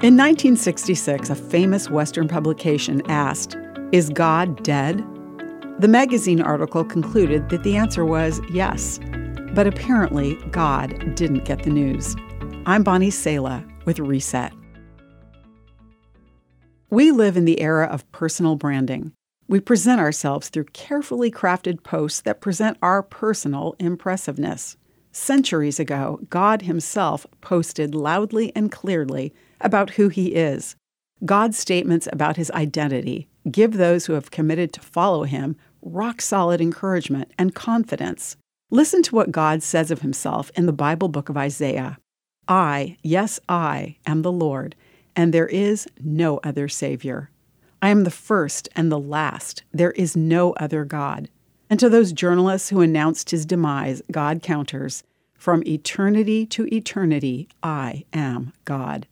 In 1966, a famous Western publication asked, Is God dead? The magazine article concluded that the answer was yes. But apparently, God didn't get the news. I'm Bonnie Sala with Reset. We live in the era of personal branding. We present ourselves through carefully crafted posts that present our personal impressiveness. Centuries ago, God Himself posted loudly and clearly about who He is. God's statements about His identity give those who have committed to follow Him rock solid encouragement and confidence. Listen to what God says of Himself in the Bible book of Isaiah I, yes, I, am the Lord, and there is no other Savior. I am the first and the last. There is no other God. And to those journalists who announced his demise, God counters From eternity to eternity, I am God.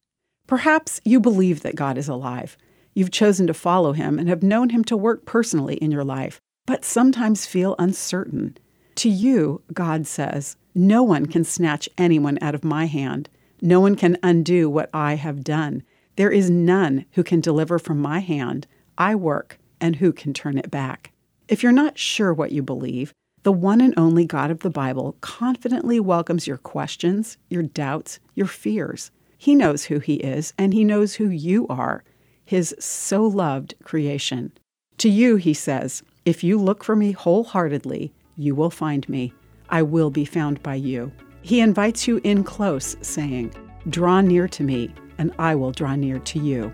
Perhaps you believe that God is alive. You've chosen to follow him and have known him to work personally in your life, but sometimes feel uncertain. To you, God says, No one can snatch anyone out of my hand. No one can undo what I have done. There is none who can deliver from my hand. I work, and who can turn it back? If you're not sure what you believe, the one and only God of the Bible confidently welcomes your questions, your doubts, your fears. He knows who He is, and He knows who you are, His so loved creation. To you, He says, If you look for me wholeheartedly, you will find me. I will be found by you. He invites you in close, saying, Draw near to me, and I will draw near to you.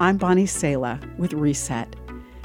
I'm Bonnie Sala with Reset.